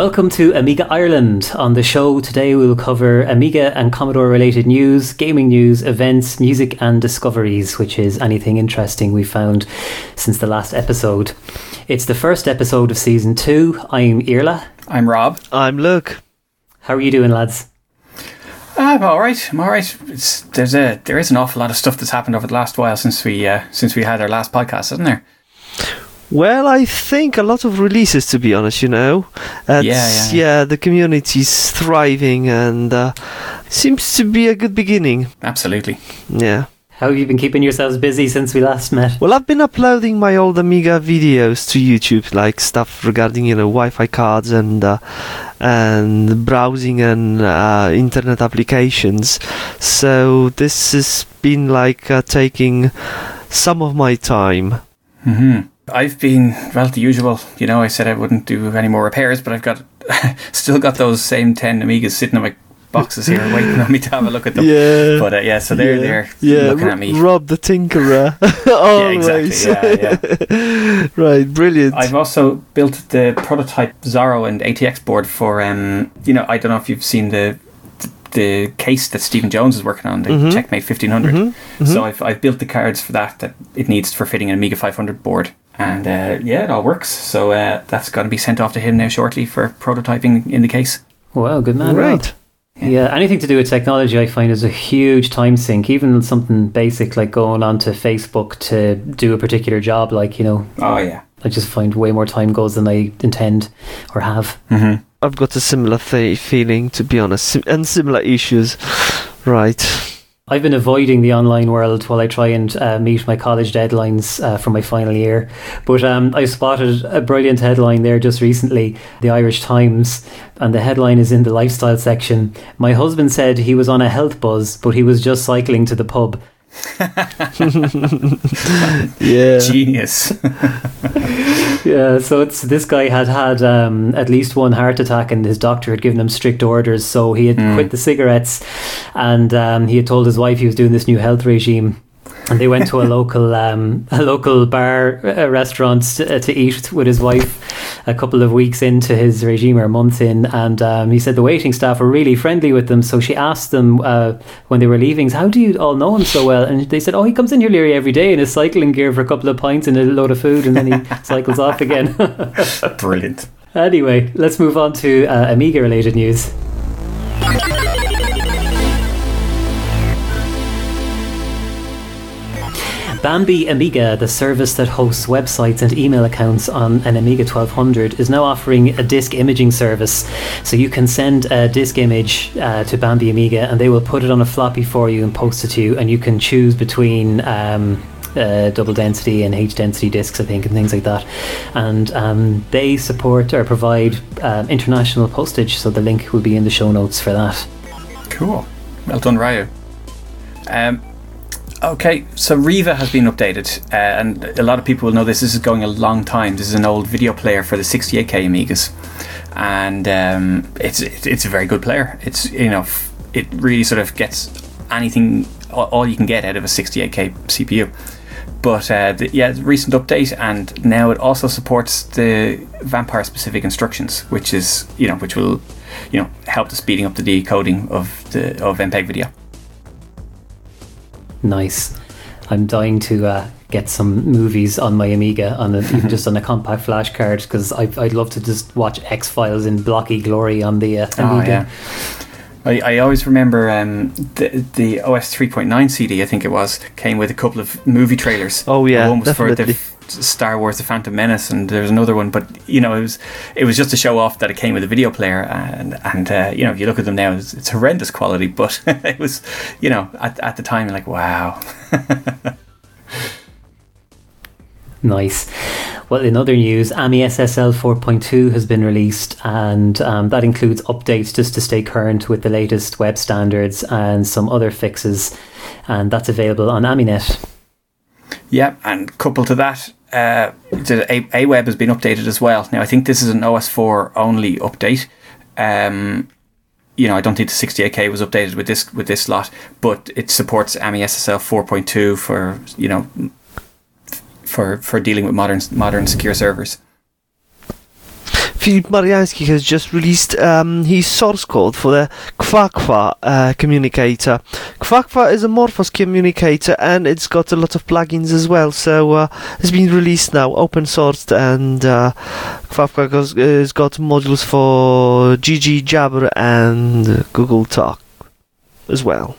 Welcome to Amiga Ireland. On the show today, we will cover Amiga and Commodore related news, gaming news, events, music, and discoveries, which is anything interesting we found since the last episode. It's the first episode of season two. I'm Irla. I'm Rob. I'm Luke. How are you doing, lads? I'm all right. I'm all right. It's, there's a there is an awful lot of stuff that's happened over the last while since we uh, since we had our last podcast, isn't there? Well, I think a lot of releases, to be honest. You know, yeah, yeah, yeah. The community's thriving and uh, seems to be a good beginning. Absolutely. Yeah. How have you been keeping yourselves busy since we last met? Well, I've been uploading my old Amiga videos to YouTube, like stuff regarding you know Wi-Fi cards and uh, and browsing and uh, internet applications. So this has been like uh, taking some of my time. hmm I've been well the usual. You know, I said I wouldn't do any more repairs, but I've got still got those same ten Amigas sitting in my boxes here waiting on me to have a look at them. Yeah. But uh, yeah, so they're yeah. there yeah. looking at me. Rob the Tinkerer. Always. Yeah, exactly. Yeah, yeah. right, brilliant. I've also built the prototype Zorro and ATX board for um you know, I don't know if you've seen the the case that Stephen Jones is working on, the Mhm. Checkmate 1500. Mhm, So mhm. I've, I've built the cards for that that it needs for fitting an Amiga 500 board. And uh, yeah, it all works. So uh, that's going to be sent off to him now shortly for prototyping in the case. Wow, good man. Rob. Right. Yeah, anything to do with technology, I find is a huge time sink. Even something basic like going onto Facebook to do a particular job, like you know, Oh, yeah. I just find way more time goes than I intend or have. Mm-hmm. I've got a similar th- feeling, to be honest, sim- and similar issues. Right. I've been avoiding the online world while I try and uh, meet my college deadlines uh, for my final year. But um, I spotted a brilliant headline there just recently, the Irish Times, and the headline is in the lifestyle section. My husband said he was on a health buzz, but he was just cycling to the pub. Yeah. Genius. Yeah, so it's this guy had had um, at least one heart attack, and his doctor had given him strict orders. So he had Mm. quit the cigarettes, and um, he had told his wife he was doing this new health regime. And they went to a local um, a local bar uh, restaurant to, uh, to eat with his wife. A couple of weeks into his regime, or a month in, and um, he said the waiting staff were really friendly with them. So she asked them uh, when they were leaving, "How do you all know him so well?" And they said, "Oh, he comes in here nearly every day in his cycling gear for a couple of pints and a load of food, and then he cycles off again." Brilliant. anyway, let's move on to uh, Amiga related news. Bambi Amiga, the service that hosts websites and email accounts on an Amiga 1200, is now offering a disk imaging service. So you can send a disk image uh, to Bambi Amiga and they will put it on a floppy for you and post it to you, and you can choose between. Um, uh, double density and H density discs, I think, and things like that. And um, they support or provide um, international postage, so the link will be in the show notes for that. Cool. Well done, Ryu. Um, okay, so Riva has been updated, uh, and a lot of people will know this. This is going a long time. This is an old video player for the 68k Amigas, and um, it's it's a very good player. It's you know it really sort of gets anything all, you can get out of a 68k CPU. But uh, the, yeah, recent update, and now it also supports the vampire specific instructions, which is you know which will you know help the speeding up the decoding of the of MPEG video. Nice. I'm dying to uh, get some movies on my Amiga, on a, even just on a compact flash card, because I'd love to just watch X Files in blocky glory on the uh, Oh yeah. I, I always remember um, the the OS 3.9 CD. I think it was came with a couple of movie trailers. Oh, yeah, one was for the definitely. f- Star Wars: The Phantom Menace, and there was another one. But you know, it was it was just to show off that it came with a video player. And and uh, you know, if you look at them now, it's, it's horrendous quality. But it was, you know, at at the time, like wow. Nice. Well, in other news, AmiSSL 4.2 has been released, and um, that includes updates just to stay current with the latest web standards and some other fixes. And that's available on AmiNet. Yeah, and coupled to that, uh, the A- AWeb has been updated as well. Now, I think this is an OS4 only update. Um, you know, I don't think the 68k was updated with this with this slot, but it supports AmiSSL 4.2 for you know for for dealing with modern modern secure servers. Filip Maryjański has just released um, his source code for the KwaKwa uh, communicator. Kwakwa is a Morphos communicator and it's got a lot of plugins as well. So uh, it's been released now, open sourced, and uh, goes, has got modules for GG, Jabber, and Google Talk as well.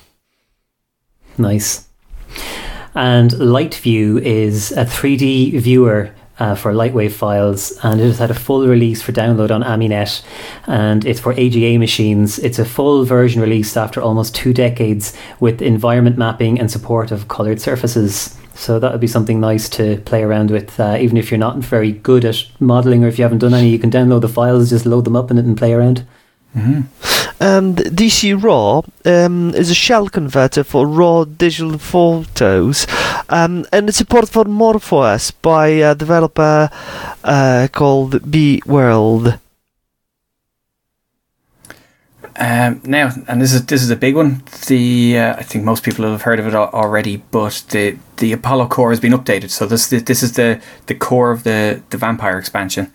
Nice. And LightView is a 3D viewer uh, for Lightwave files, and it has had a full release for download on Aminet, and it's for AGA machines. It's a full version released after almost two decades with environment mapping and support of coloured surfaces. So that would be something nice to play around with, uh, even if you're not very good at modelling or if you haven't done any. You can download the files, just load them up in it, and play around. Mm-hmm. And DC RAW um, is a shell converter for raw digital photos, um, and it's support for MorphOS by a developer uh, called BeWorld. Um, now, and this is this is a big one. The uh, I think most people have heard of it already, but the the Apollo core has been updated. So this this is the the core of the the Vampire expansion.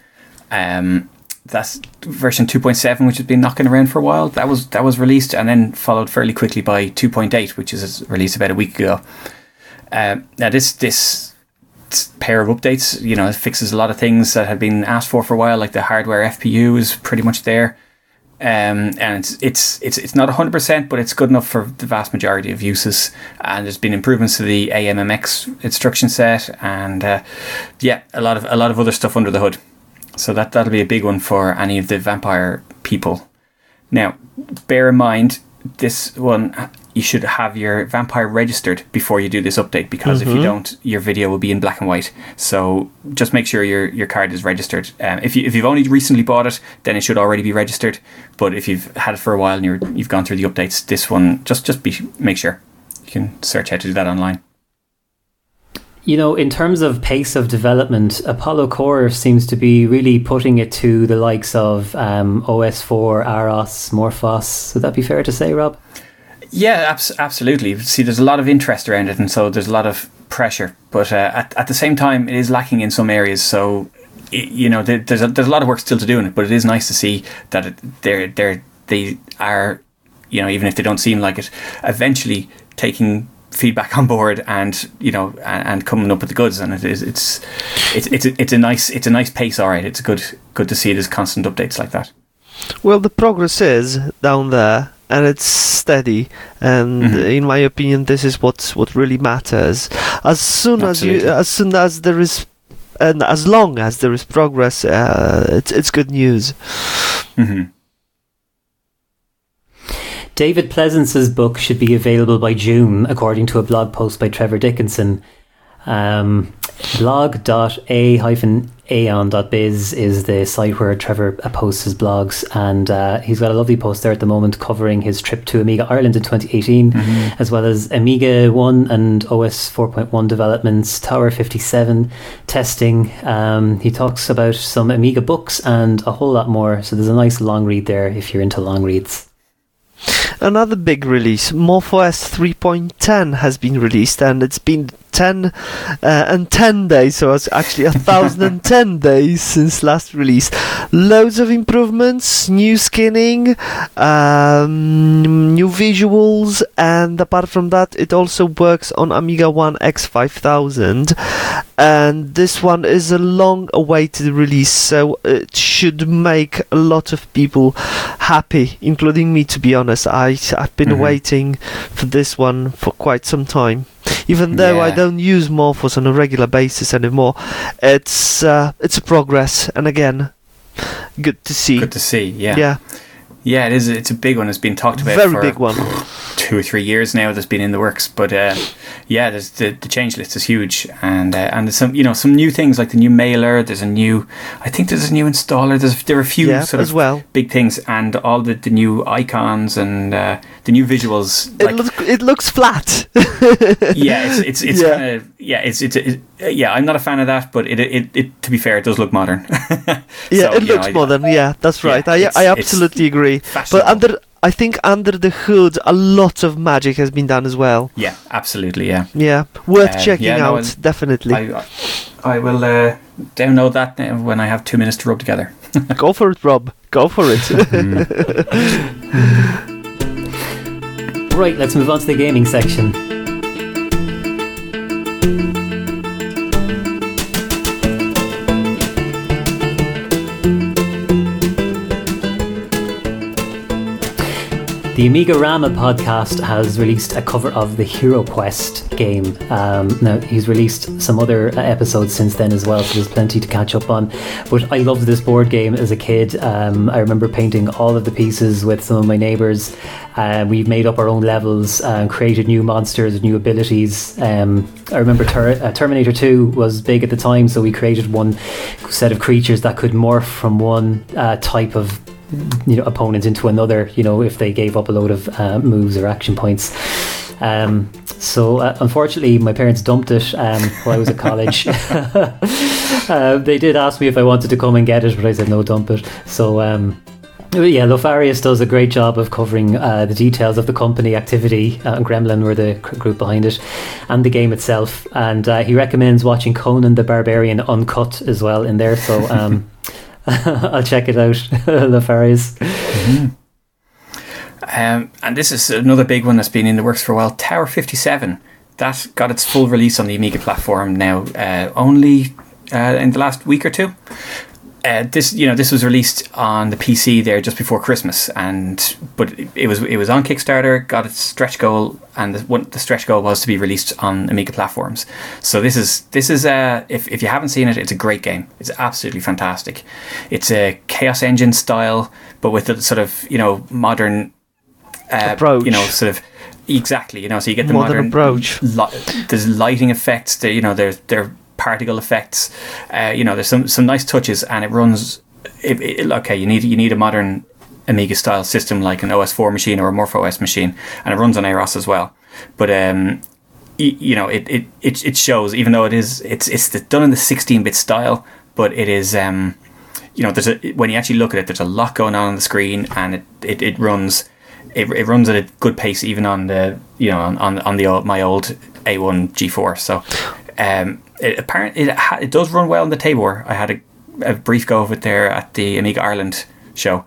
Um, that's version 2.7 which has been knocking around for a while. That was that was released and then followed fairly quickly by 2.8 which is released about a week ago. Um, now this this pair of updates you know fixes a lot of things that had been asked for for a while like the hardware fpu is pretty much there. Um, and it's, it's it's it's not 100% but it's good enough for the vast majority of uses. And there's been improvements to the AMMX instruction set and uh, yeah a lot of a lot of other stuff under the hood so that that'll be a big one for any of the vampire people. Now, bear in mind this one you should have your vampire registered before you do this update because mm-hmm. if you don't, your video will be in black and white. So just make sure your your card is registered. Um, if you if you've only recently bought it, then it should already be registered. But if you've had it for a while and you're you've gone through the updates, this one just just be make sure you can search how to do that online. You know, in terms of pace of development, Apollo Core seems to be really putting it to the likes of um, OS4, Aros, Morphos. Would that be fair to say, Rob? Yeah, abs- absolutely. See, there's a lot of interest around it, and so there's a lot of pressure. But uh, at, at the same time, it is lacking in some areas. So, it, you know, there, there's a, there's a lot of work still to do in it. But it is nice to see that it, they're they're they are, you know, even if they don't seem like it, eventually taking feedback on board and you know and, and, coming up with the goods and it is it's it's it's a, it's a nice it's a nice pace all right it's good good to see there's constant updates like that well the progress is down there and it's steady and mm-hmm. in my opinion this is what what really matters as soon Absolutely. as you as soon as there is and as long as there is progress uh, it's it's good news mm-hmm. David Pleasance's book should be available by June, according to a blog post by Trevor Dickinson. Um, blog.a-eon.biz is the site where Trevor posts his blogs, and uh, he's got a lovely post there at the moment covering his trip to Amiga Ireland in 2018, mm-hmm. as well as Amiga 1 and OS 4.1 developments, Tower 57 testing. Um, he talks about some Amiga books and a whole lot more, so there's a nice long read there if you're into long reads. Another big release, MorphOS 3.10 has been released and it's been 10 uh, and 10 days, so it's actually 1010 days since last release. Loads of improvements, new skinning, um, new visuals, and apart from that, it also works on Amiga 1 X5000. And this one is a long awaited release, so it should make a lot of people happy, including me, to be honest. I, I've been mm-hmm. waiting for this one for quite some time even though yeah. I don't use Morphos on a regular basis anymore. It's uh, it's a progress, and again, good to see. Good to see. Yeah. Yeah. Yeah, it is. It's a big one. It's been talked about. Very big one. Two or three years now. That's been in the works, but uh, yeah, there's the, the change list is huge, and uh, and there's some you know some new things like the new mailer. There's a new, I think there's a new installer. There's there are a few yeah, sort of well. big things, and all the, the new icons and uh, the new visuals. It like, looks it looks flat. yeah, it's it's, it's yeah. kind of yeah, it's it's, it's yeah. I'm not a fan of that, but it it, it to be fair, it does look modern. yeah, it looks know, modern. yeah, that's right. Yeah, I I absolutely agree. But under I think under the hood, a lot of magic has been done as well. Yeah, absolutely. Yeah. Yeah, worth uh, checking yeah, no, out. definitely. I, I will uh, download that when I have two minutes to rub together. Go for it, Rob. Go for it. Right, let's move on to the gaming section. The Amiga Rama podcast has released a cover of the Hero Quest game. Um, now, he's released some other uh, episodes since then as well, so there's plenty to catch up on. But I loved this board game as a kid. Um, I remember painting all of the pieces with some of my neighbours. Uh, we made up our own levels and created new monsters, new abilities. Um, I remember Ter- uh, Terminator 2 was big at the time, so we created one set of creatures that could morph from one uh, type of you know opponent into another you know if they gave up a load of uh, moves or action points um, so uh, unfortunately my parents dumped it um, while I was at college uh, they did ask me if I wanted to come and get it but I said no dump it so um, yeah, Lofarius does a great job of covering uh, the details of the company activity. Uh, Gremlin were the group behind it, and the game itself. And uh, he recommends watching Conan the Barbarian uncut as well in there. So um, I'll check it out, Lofarius. Um, and this is another big one that's been in the works for a while. Tower 57. That got its full release on the Amiga platform now, uh, only uh, in the last week or two. Uh, this, you know, this was released on the PC there just before Christmas, and but it, was it was on Kickstarter, got its stretch goal, and the, one, the stretch goal was to be released on Amiga platforms. So this is this is uh, if if you haven't seen it, it's a great game. It's absolutely fantastic. It's a Chaos Engine style, but with a sort of you know modern uh, Approach. You know, sort of exactly. You know, so you get the Modern modern, approach. Li- there's lighting effects. There, you know, there's there particle effects. Uh, you know, there's some some nice touches, and it runs. It, it, okay, you need you need a modern Amiga style system like an OS4 machine or a MorphOS machine, and it runs on AROS as well. But um, y- you know, it, it it it shows even though it is it's it's done in the 16-bit style, but it is um, you know, there's a when you actually look at it, there's a lot going on on the screen, and it it, it runs. It, it runs at a good pace even on the you know on on, on the old, my old A1 G4. So um, it apparently it, ha- it does run well on the Tabor. I had a, a brief go of it there at the Amiga Ireland show,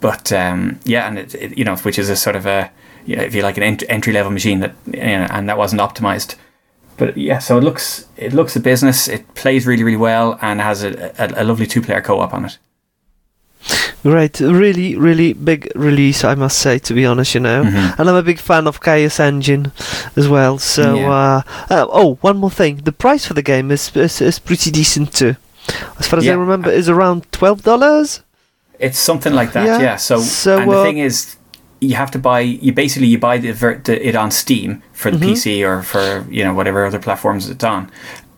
but um, yeah, and it, it you know which is a sort of a yeah, if you like an ent- entry level machine that you know, and that wasn't optimized. But yeah, so it looks it looks a business. It plays really really well and has a, a, a lovely two player co op on it. Great, really, really big release, I must say, to be honest, you know. Mhm. And I'm a big fan of Chaos Engine as well. So, Yeah. uh, uh, oh, one more thing: the price for the game is is, is pretty decent too. As far as I remember, is around twelve dollars. It's something like that, Yeah, yeah. So, so, and the uh, thing is, you have to buy. You basically you buy the, the it on Steam for the Mhm. PC or for you know whatever other platforms it's on,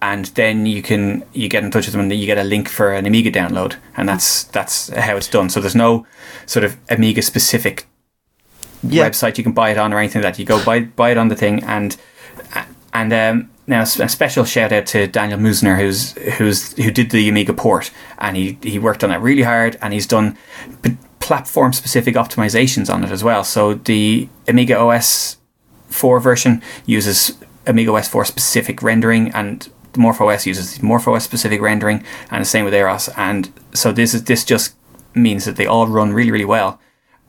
and then you can you get in touch with them and you get a link for an Amiga download, and that's that's how it's done. So there's no sort of Amiga specific Yeah. website you can buy it on or anything like that. You go buy buy it on the thing and and um, now a special shout out to Daniel Müßener who's who's who did the Amiga port and he he worked on it really hard and he's done p- platform specific optimizations on it as well. So the Amiga OS 4 version uses Amiga OS 4 specific rendering and the MorphOS uses MorphOS specific rendering and the same with AROS and so this is this just means that they all run really really well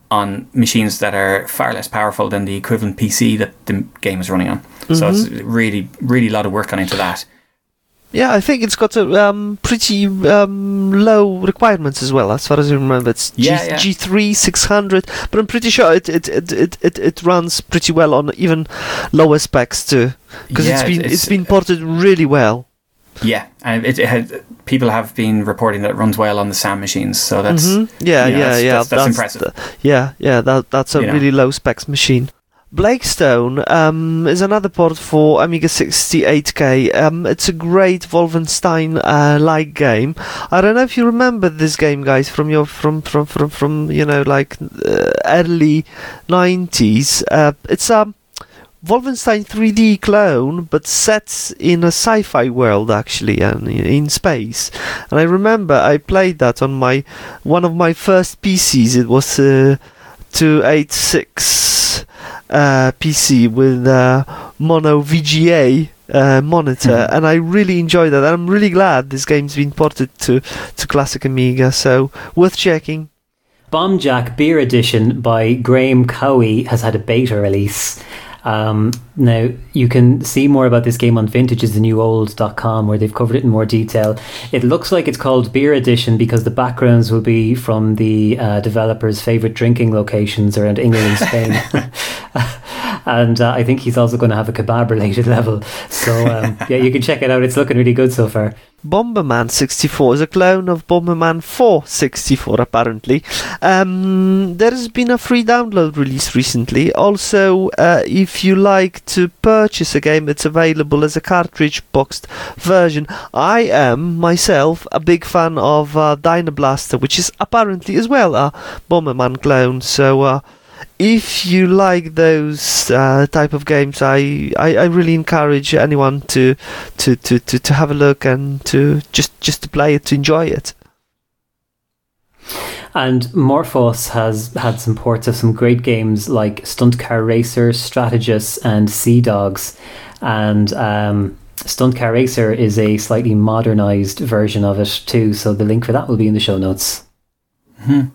on machines that are far less powerful than the equivalent PC that the game is running on. So it's mm-hmm. really, really a lot of work gone into that. Yeah, I think it's got a um, pretty um, low requirements as well, as far as I remember. It's G- Yeah, yeah. G3 600, but I'm pretty sure it it, it, it, it it runs pretty well on even lower specs too, because Yeah, it's been it's- it's been ported really well. Yeah, and it, it had, people have been reporting that it runs well on the SAM machines. So that's Mhm. yeah, you know, yeah, that's- yeah. that's- that's impressive. the- yeah, yeah. That that's a You know. really low specs machine. Blake Stone um, is another port for Amiga 68K. Um, it's a great Wolfenstein-like game. I don't know if you remember this game, guys, from your from from from, from you know like uh, early 90s. Uh, it's a Wolfenstein 3D clone, but set in a sci-fi world actually, and in- in space. And I remember I played that on my one of my first PCs. It was uh, 286 uh, PC with uh, mono VGA uh, monitor, and I really enjoy that. And I'm really glad this game's been ported to to classic Amiga, so worth checking. Bomb Jack Beer Edition by Graham Cowie has had a beta release. Um, now, you can see more about this game on vintageisthenewold.com where they've covered it in more detail. It looks like it's called Beer Edition because the backgrounds will be from the uh, developer's favourite drinking locations around England and Spain. and uh, I think he's also going to have a kebab related level. So, um, yeah, you can check it out. It's looking really good so far. Bomberman 64 is a clone of Bomberman 4 64, apparently. Um, there has been a free download release recently. Also, uh, if you like to purchase a game, it's available as a cartridge boxed version. I am myself a big fan of uh, Blaster, which is apparently as well a Bomberman clone. So, uh, if you like those uh, type of games, I, I, I, really encourage anyone to, to, to, to, to have a look and to just, just to play it, to enjoy it. And Morphos has had some ports of some great games like Stunt Car Racer, Strategos, and Sea Dogs. And um, Stunt Car Racer is a slightly modernized version of it too. So the link for that will be in the show notes. Hmm.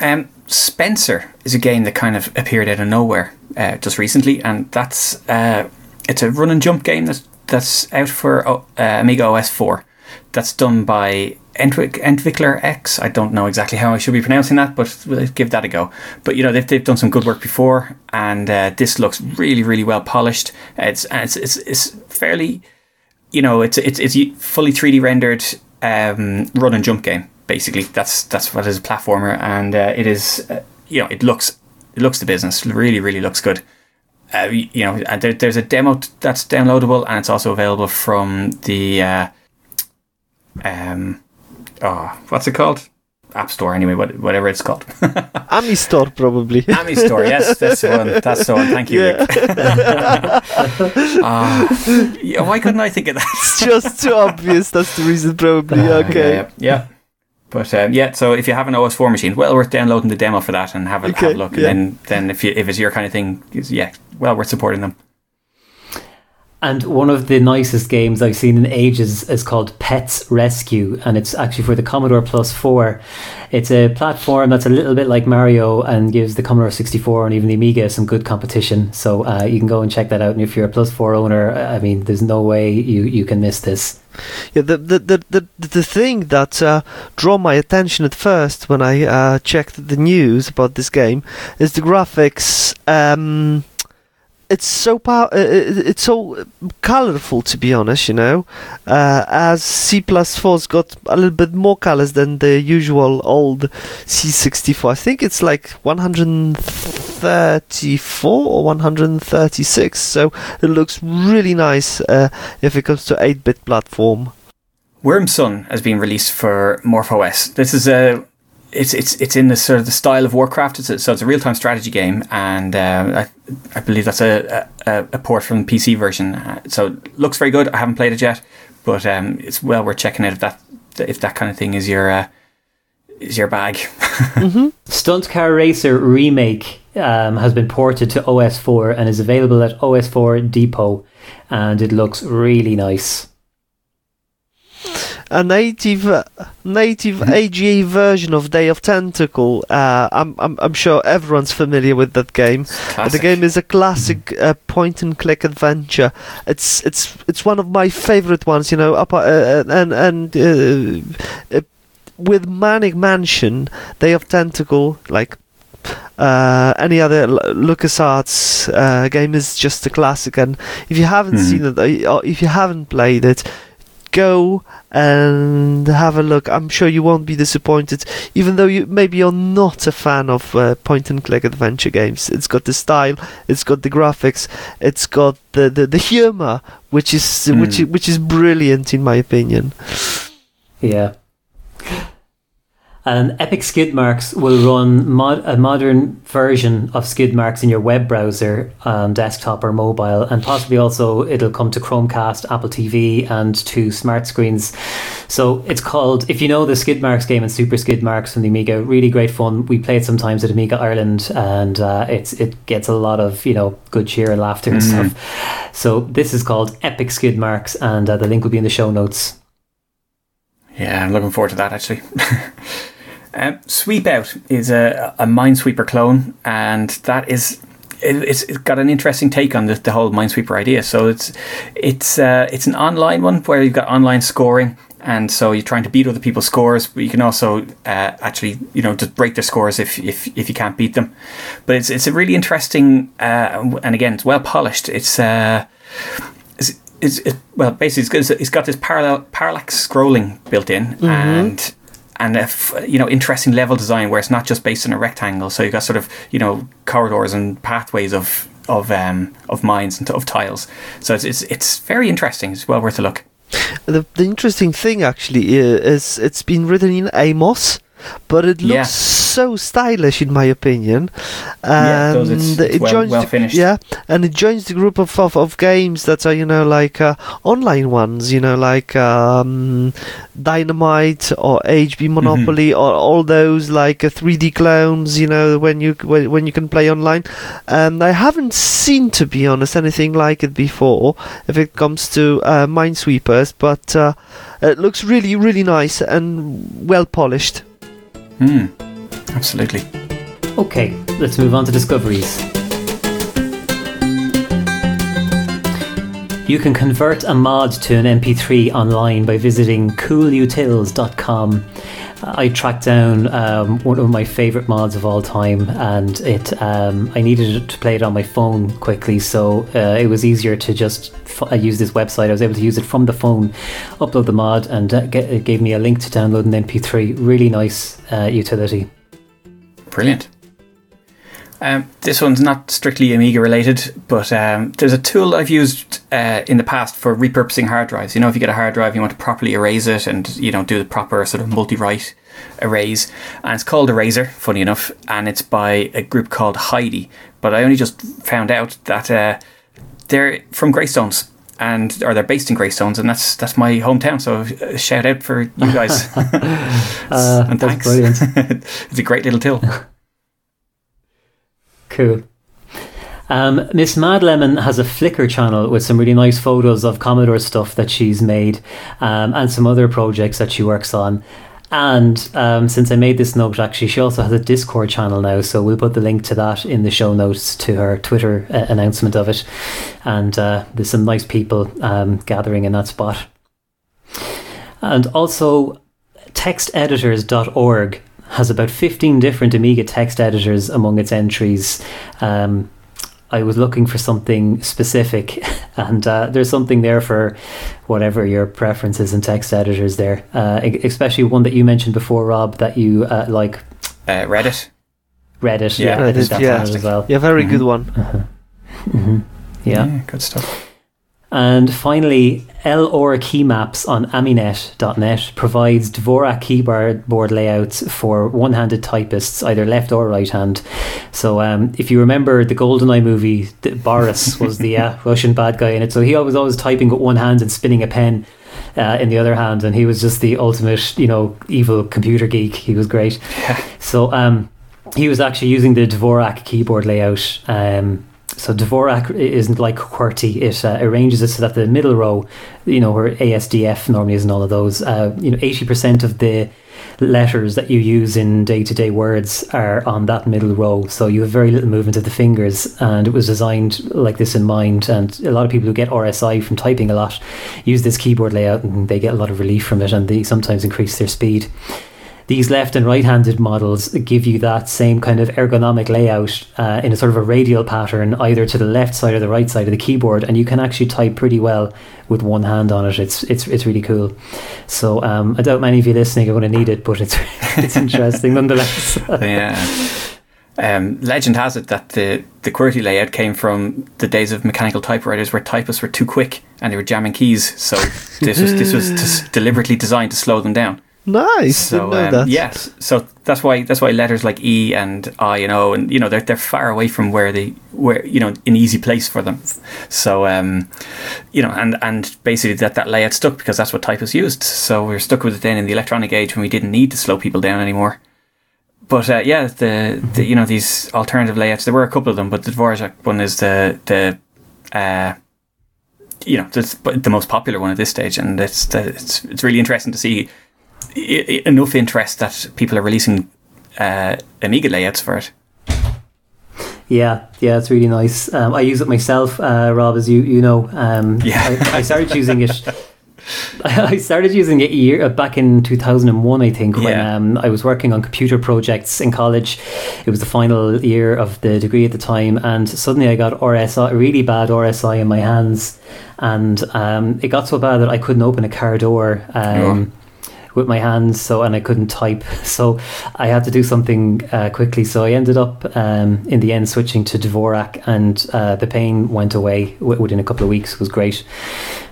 Um, Spencer is a game that kind of appeared out of nowhere uh, just recently, and that's uh, it's a run and jump game that's that's out for uh, Amiga OS four. That's done by Entwick- Entwickler X. I don't know exactly how I should be pronouncing that, but we'll give that a go. But you know they've, they've done some good work before, and uh, this looks really really well polished. It's it's it's, it's fairly, you know, it's it's it's fully three D rendered um, run and jump game basically that's that's what is a platformer, and uh, it is uh, you know it looks it looks the business. really really looks good. Uh, you know, and there, there's a demo that's downloadable, and it's also available from the uh, um oh what's it called App Store anyway, whatever it's called. Ami Store, probably. Ami Store, yes, that's the one. That's the one. Thank you. Yeah. uh, yeah, why couldn't I think of that? it's just too obvious. That's the reason, probably. Okay. Yeah. yeah. But um, yeah, so if you have an OS4 machine, well worth downloading the demo for that and have a, okay, have a look. Yeah. And then, then if you, if it's your kind of thing, yeah, well worth supporting them. And one of the nicest games I've seen in ages is called Pets Rescue, and it's actually for the Commodore Plus 4. It's a platform that's a little bit like Mario and gives the Commodore 64 and even the Amiga some good competition. So uh, you can go and check that out. And if you're a Plus 4 owner, I mean, there's no way you, you can miss this. Yeah, the the the the, the thing that uh, drew my attention at first when I uh, checked the news about this game is the graphics. Um, it's so power, uh, uh, it's so colorful to be honest you know? Uh, as C plus 4's got a little bit more colors than the usual old C64 I think it's like 134 or 136 so it looks really nice uh, if it comes to 8-bit platform. Wyrmsun has been released for MorphOS. This is a it's it's it's in the sort of the style of Warcraft. It's a, so it's a real time strategy game, and uh, I, I believe that's a, a, a port from the PC version. Uh, so it looks very good. I haven't played it yet, but um, it's well worth checking out if that if that kind of thing is your uh, is your bag. mm-hmm. Stunt Car Racer remake um, has been ported to OS4 and is available at OS4 Depot, and it looks really nice a native uh, native mm-hmm. AGA version of Day of Tentacle. Uh, I'm, I'm I'm sure everyone's familiar with that game. The game is a classic mm-hmm. uh, point and click adventure. It's it's it's one of my favorite ones. You know, up uh, uh and and uh, with Maniac Mansion, Day of Tentacle, like uh, any other LucasArts uh, game is just a classic. And if you haven't mm. seen it, or if you haven't played it, go and have a look. I'm sure you won't be disappointed, even though you maybe you're not a fan of uh, point and click adventure games. It's got the style, it's got the graphics, it's got the the, the humor, which is mm. which which is brilliant in my opinion. Yeah. And Epic Skid Marks will run mod- a modern version of Skid Marks in your web browser, um, desktop or mobile, and possibly also it'll come to Chromecast, Apple TV, and to smart screens. So it's called, if you know the Skid Marks game and Super Skid Marks from the Amiga, really great fun. We play it sometimes at Amiga Ireland, and uh, it's it gets a lot of you know good cheer and laughter and Mhm. stuff. So this is called Epic Skid Marks, and uh, the link will be in the show notes. Yeah, I'm looking forward to that actually. um, Sweep Out is a, a Minesweeper clone, and that is it, it's, it's got an interesting take on the, the whole Minesweeper idea. So it's it's uh, it's an online one where you've got online scoring. And so you're trying to beat other people's scores, but you can also uh, actually, you know, just break their scores if, if, if you can't beat them. But it's it's a really interesting, uh, and again, it's well polished. It's uh, it's, it's, it, well, basically, it's got, it's got this parallel parallax scrolling built in, and and a f- you know interesting level design where it's not just based on a rectangle. So you've got sort of you know corridors and pathways of of um, of mines and of tiles. So it's, it's it's very interesting. It's well worth a look. The, the interesting thing actually is it's been written in Amos, but it looks Yeah. so stylish in my opinion. Yeah, it And does. It's- it's well- joins well the, finished. Yeah, and it joins the group of, of, of games that are you know like uh, online ones, you know like um, Dynamite or Mm-hmm. HB Monopoly or all those like uh, 3D clones. You know when you when, when you can play online. And I haven't seen, to be honest, anything like it before. If it comes to uh, Minesweepers, but uh, it looks really really nice and well polished. Hmm. Absolutely. Okay, let's move on to discoveries. You can convert a mod to an MP3 online by visiting coolutils.com. I tracked down um, one of my favorite mods of all time, and it um, I needed to play it on my phone quickly, so uh, it was easier to just f- uh, use this website. I was able to use it from the phone, upload the mod, and uh, get, it gave me a link to download an MP3. Really nice uh, utility. Brilliant. Um, this one's not strictly Amiga related, but um, there's a tool I've used uh, in the past for repurposing hard drives. You know, if you get a hard drive, you want to properly erase it and you know do the proper sort of multi-write erase, and it's called Eraser. Funny enough, and it's by a group called Heidi. But I only just found out that uh, they're from Greystones. And or they're based in Greystones, and that's that's my hometown. So uh, shout out for you guys, Uh, and that's thanks. brilliant. it's a great little tool. Cool. Um, Miss Mad Lemon has a Flickr channel with some really nice photos of Commodore stuff that she's made um, and some other projects that she works on. And um, since I made this note, actually, she also has a Discord channel now, so we'll put the link to that in the show notes to her Twitter uh, announcement of it. And uh, there's some nice people um, gathering in that spot. And also, texteditors.org has about 15 different Amiga text editors among its entries. Um, I was looking for something specific, and uh, there's something there for whatever your preferences in text editors there, uh, e- especially one that you mentioned before, Rob, that you uh, like Uh, Reddit. Reddit. Yeah, I think that's yeah. on as well. Yeah, very Mhm. good one. hmm Yeah. good stuff. And finally, LR Keymaps on Aminet.net provides Dvorak keyboard board layouts for one handed typists, either left or right hand. So, um, if you remember the GoldenEye movie, Boris was the uh, Russian bad guy in it. So, he was always typing with one hand and spinning a pen. Uh, in the other hand, and he was just the ultimate, you know, evil computer geek. He was great. So, um, he was actually using the Dvorak keyboard layout. Um, so Dvorak isn't like QWERTY. It uh, arranges it so that the middle row, you know, where ASDF normally isn't all of those, uh, you know, 80% of the letters that you use in day-to-day words are on that middle row. So you have very little movement of the fingers and it was designed like this in mind. And a lot of people who get RSI from typing a lot use this keyboard layout and they get a lot of relief from it and they sometimes increase their speed these left and right handed models give you that same kind of ergonomic layout uh, in a sort of a radial pattern, either to the left side or the right side of the keyboard, and you can actually type pretty well with one hand on it. It's it's it's really cool. So um, I doubt many of you listening are going to need it, but it's it's interesting nonetheless. yeah. Um, legend has it that the the QWERTY layout came from the days of mechanical typewriters, where typists were too quick and they were jamming keys. So this was this was deliberately designed to slow them down. Nice. So um, yes, so that's why that's why letters like E and I and O and you know they're they're far away from where they where you know an easy place for them. So um, you know and and basically that that layout stuck because that's what typists used. So we are stuck with it then in the electronic age when we didn't need to slow people down anymore. But uh, yeah, the, the you know these alternative layouts there were a couple of them, but the Dvorak one is the the uh, you know the, the most popular one at this stage, and it's the, it's it's really interesting to see enough interest that people are releasing uh, Amiga layouts for it. Yeah, yeah, it's really nice. Um, I use it myself, uh, Rob, as you you know. Um, Yeah. I, I started using it. I started using it year uh, back in two thousand and one, I think, when Yeah. um, I was working on computer projects in college. It was the final year of the degree at the time, and suddenly I got RSI, really bad RSI in my hands, and um, it got so bad that I couldn't open a car door. Um, with my hands so and I couldn't type. So I had to do something uh, quickly. So I ended up um, in the end switching to Dvorak and uh, the pain went away w- within a couple of weeks. It was great.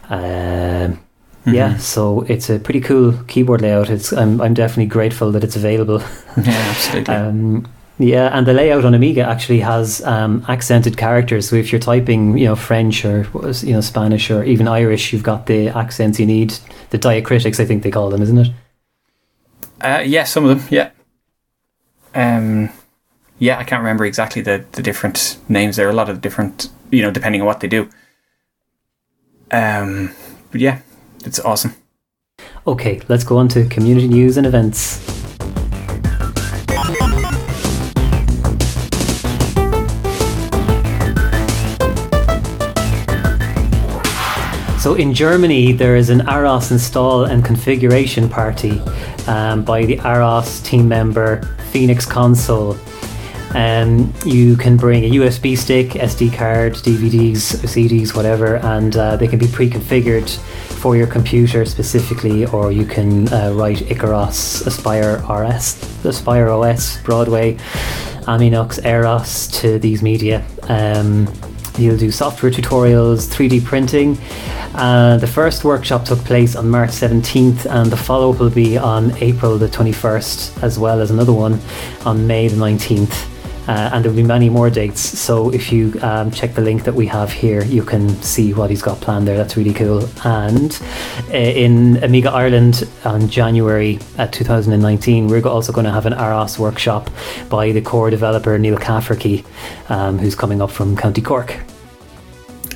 Um, yeah so it's a pretty cool keyboard layout. It's I'm, I'm definitely grateful that it's available. Yeah, absolutely. um, yeah, and the layout on Amiga actually has um, accented characters. So if you're typing, you know, French or you know Spanish or even Irish, you've got the accents you need. The diacritics, I think they call them, isn't it? Uh, yeah, some of them. Yeah. Um, yeah, I can't remember exactly the, the different names. There are a lot of different, you know, depending on what they do. Um, but yeah, it's awesome. Okay, let's go on to community news and events. So in Germany, there is an AROS install and configuration party um, by the AROS team member Phoenix Console. Um, you can bring a USB stick, SD card, DVDs, CDs, whatever, and uh, they can be pre-configured for your computer specifically, or you can uh, write Icaros, Aspire RS, Aspire OS, Broadway, Aminux, AROS to these media. Um, You'll do software tutorials, 3D printing. Uh, the first workshop took place on March 17th, and the follow up will be on April the 21st, as well as another one on May the 19th. Uh, and there'll be many more dates. So if you um, check the link that we have here, you can see what he's got planned there. That's really cool. And uh, in Amiga Ireland on January uh, 2019, we're also going to have an AROS workshop by the core developer Neil Cafferkey, um, who's coming up from County Cork.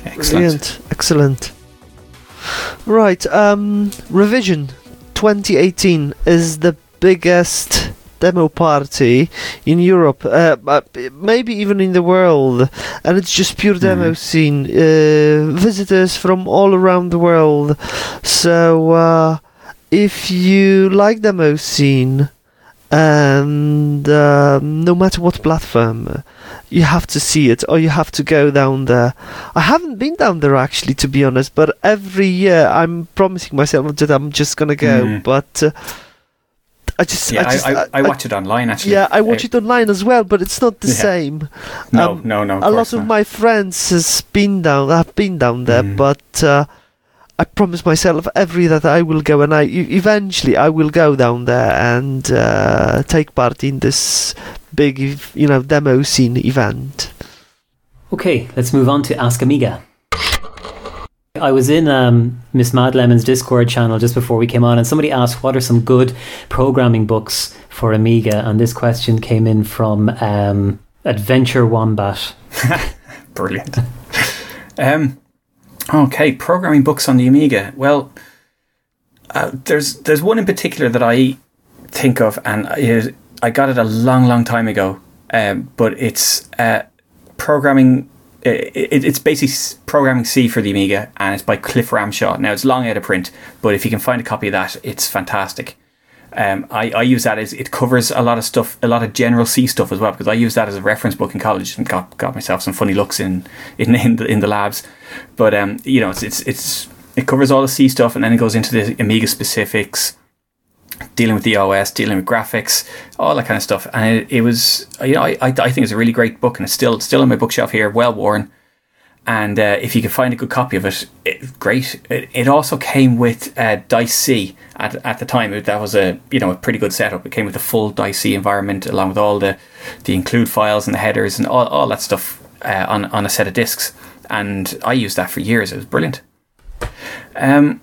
Excellent. Brilliant. Excellent. Right. Um, Revision 2018 is the biggest demo party in Europe, uh, maybe even in the world, and it's just pure demo Mhm. scene. Uh, visitors from all around the world. So uh, if you like demo scene, and um, no matter what platform, you have to see it or you have to go down there. I haven't been down there actually, to be honest, but every year I'm promising myself that I'm just gonna go. Mhm. But uh, I just, Yeah, I just, I, I, I watch it online actually. yeah, I watch it online as well, but it's not the Yeah. same. No, um, no, no. a lot course of not. my friends has been down, have been down there, Mm. but uh, I promise myself every that I will go, and I eventually I will go down there and uh, take part in this big, you know, demo scene event. Okay, let's move on to Ask Amiga. I was in um, Miss Mad Lemon's Discord channel just before we came on, and somebody asked, "What are some good programming books for Amiga?" And this question came in from um, Adventure Wombat. Brilliant. um, okay, programming books on the Amiga. Well, uh, there's there's one in particular that I think of, and I, I got it a long, long time ago. Um, but it's uh, programming. It, it, it's basically programming C for the Amiga, and it's by Cliff Ramshaw. Now it's long out of print, but if you can find a copy of that, it's fantastic. Um, I, I use that as it covers a lot of stuff, a lot of general C stuff as well, because I use that as a reference book in college and got, got myself some funny looks in in, in the in the labs. But um, you know, it's it's it's it covers all the C stuff, and then it goes into the Amiga specifics, dealing with the OS, dealing with graphics, all that kind of stuff. And it, it was, you know, I, I think it's a really great book, and it's still still in my bookshelf here, well worn. and uh, if you can find a good copy of it, it great. It, it, also came with uh, Dice C at, at the time. That was a you know a pretty good setup. It came with the full Dice C environment along with all the the include files and the headers and all, all that stuff uh, on on a set of discs. And I used that for years. It was brilliant. Um,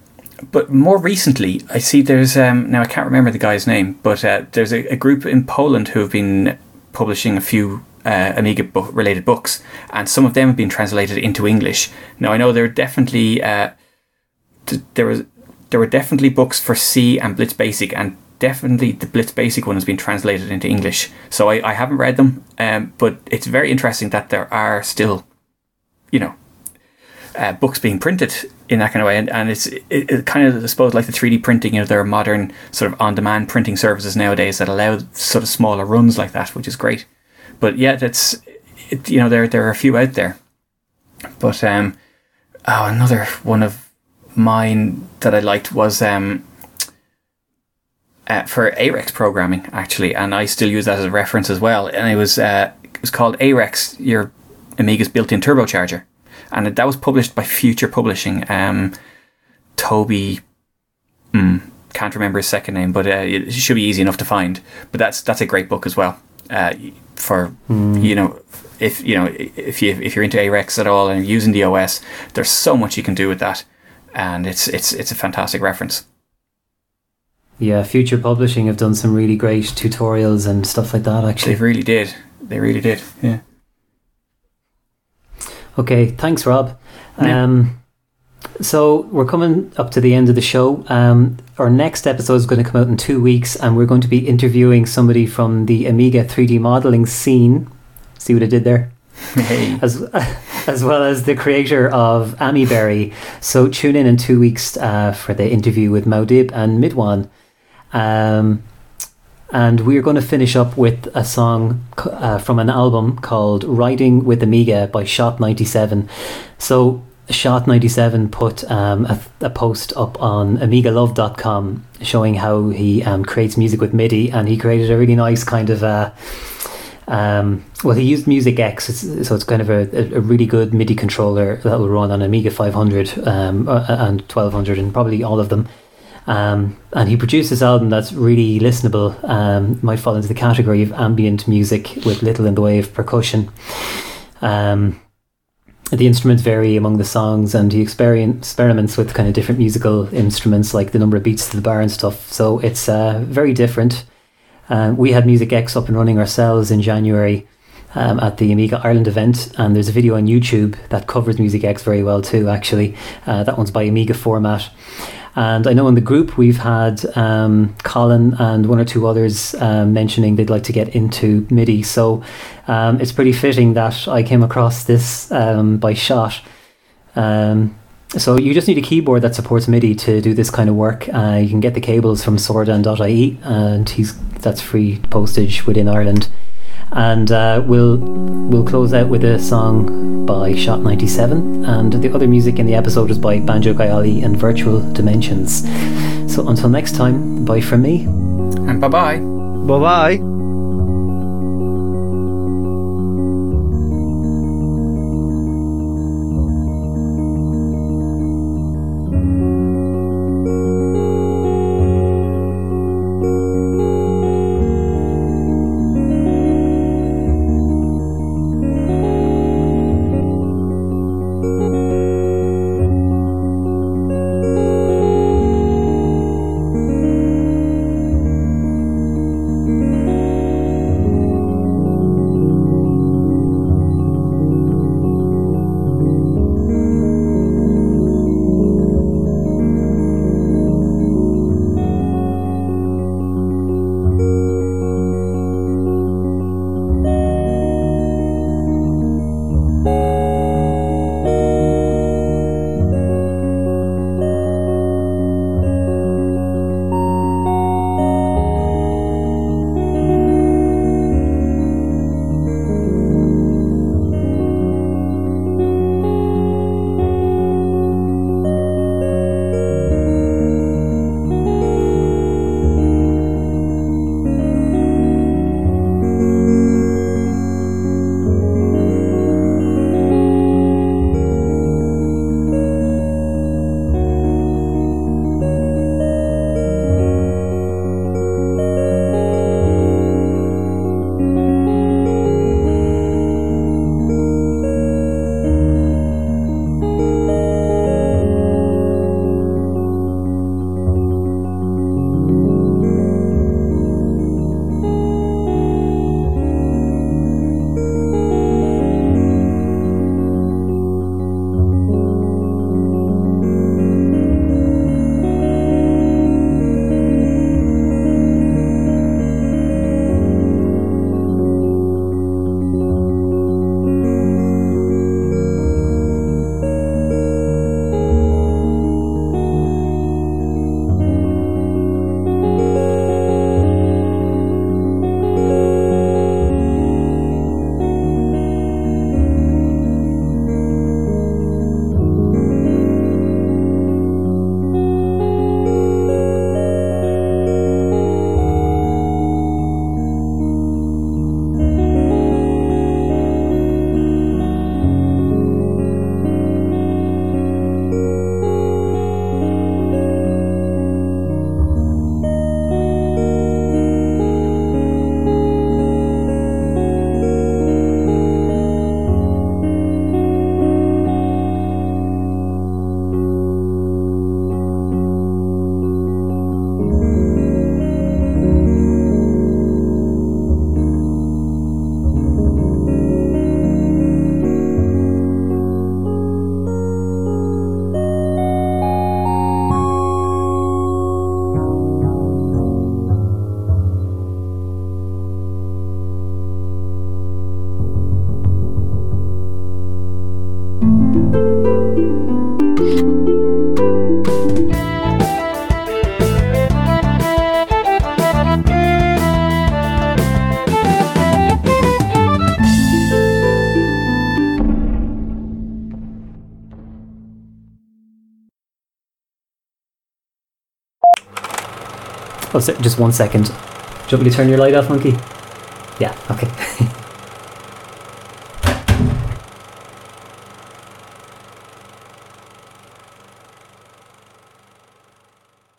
but more recently, I see there's um, now I can't remember the guy's name, but uh, there's a, a group in Poland who have been publishing a few uh, Amiga book related books, and some of them have been translated into English. Now I know there are definitely uh, there was there were definitely books for C and Blitz Basic, and definitely the Blitz Basic one has been translated into English. So I, I haven't read them, um, but it's very interesting that there are still, you know, uh, books being printed in that kind of way, and, and it's it, it kind of I suppose like the three D printing. You know, there are modern sort of on demand printing services nowadays that allow sort of smaller runs like that, which is great but yeah, that's it, you know there there are a few out there. But um, oh, another one of mine that I liked was um, uh, for ARexx programming actually, and I still use that as a reference as well. And it was uh, it was called ARexx, your Amiga's built-in turbocharger, and that was published by Future Publishing. Um, Toby, mm, can't remember his second name, but uh, it should be easy enough to find. But that's that's a great book as well uh, for mm. you know if you know if you if you're into ARexx at all and using the OS, there's so much you can do with that, and it's it's it's a fantastic reference. Yeah, Future Publishing have done some really great tutorials and stuff like that. Actually, they really did. They really did. Yeah. Okay, thanks, Rob. Yeah. Um, so we're coming up to the end of the show. Um, our next episode is going to come out in two weeks, and we're going to be interviewing somebody from the Amiga 3D modeling scene. See what I did there? Hey. As, as well as the creator of Amiberry. So tune in in two weeks uh, for the interview with Maudib and Midwan. Um, and we're going to finish up with a song uh, from an album called Riding with Amiga by Shot 97. So Shot97 put um, a, a, post up on amigalove.com showing how he um, creates music with MIDI, and he created a really nice kind of. Uh, um, well, he used Music X, so it's kind of a, a, really good MIDI controller that will run on Amiga 500 um, uh, and 1200, and probably all of them. Um, and he produced this album that's really listenable. Um, might fall into the category of ambient music with little in the way of percussion. Um, the instruments vary among the songs and he experiments with kind of different musical instruments like the number of beats to the bar and stuff so it's uh, very different um, we had music x up and running ourselves in january um, at the amiga ireland event and there's a video on youtube that covers music x very well too actually uh, that one's by amiga format and I know in the group we've had um, Colin and one or two others um, mentioning they'd like to get into MIDI. So um, it's pretty fitting that I came across this um, by shot. Um, so you just need a keyboard that supports MIDI to do this kind of work. Uh, you can get the cables from sordan.ie and he's that's free postage within Ireland. And uh, we'll we'll close out with a song by Shot 97, and the other music in the episode is by Banjo Kayali and Virtual Dimensions. So until next time, bye from me. And bye bye. Bye bye. Oh, just one second. Do you want me to turn your light off, monkey? Yeah. Okay.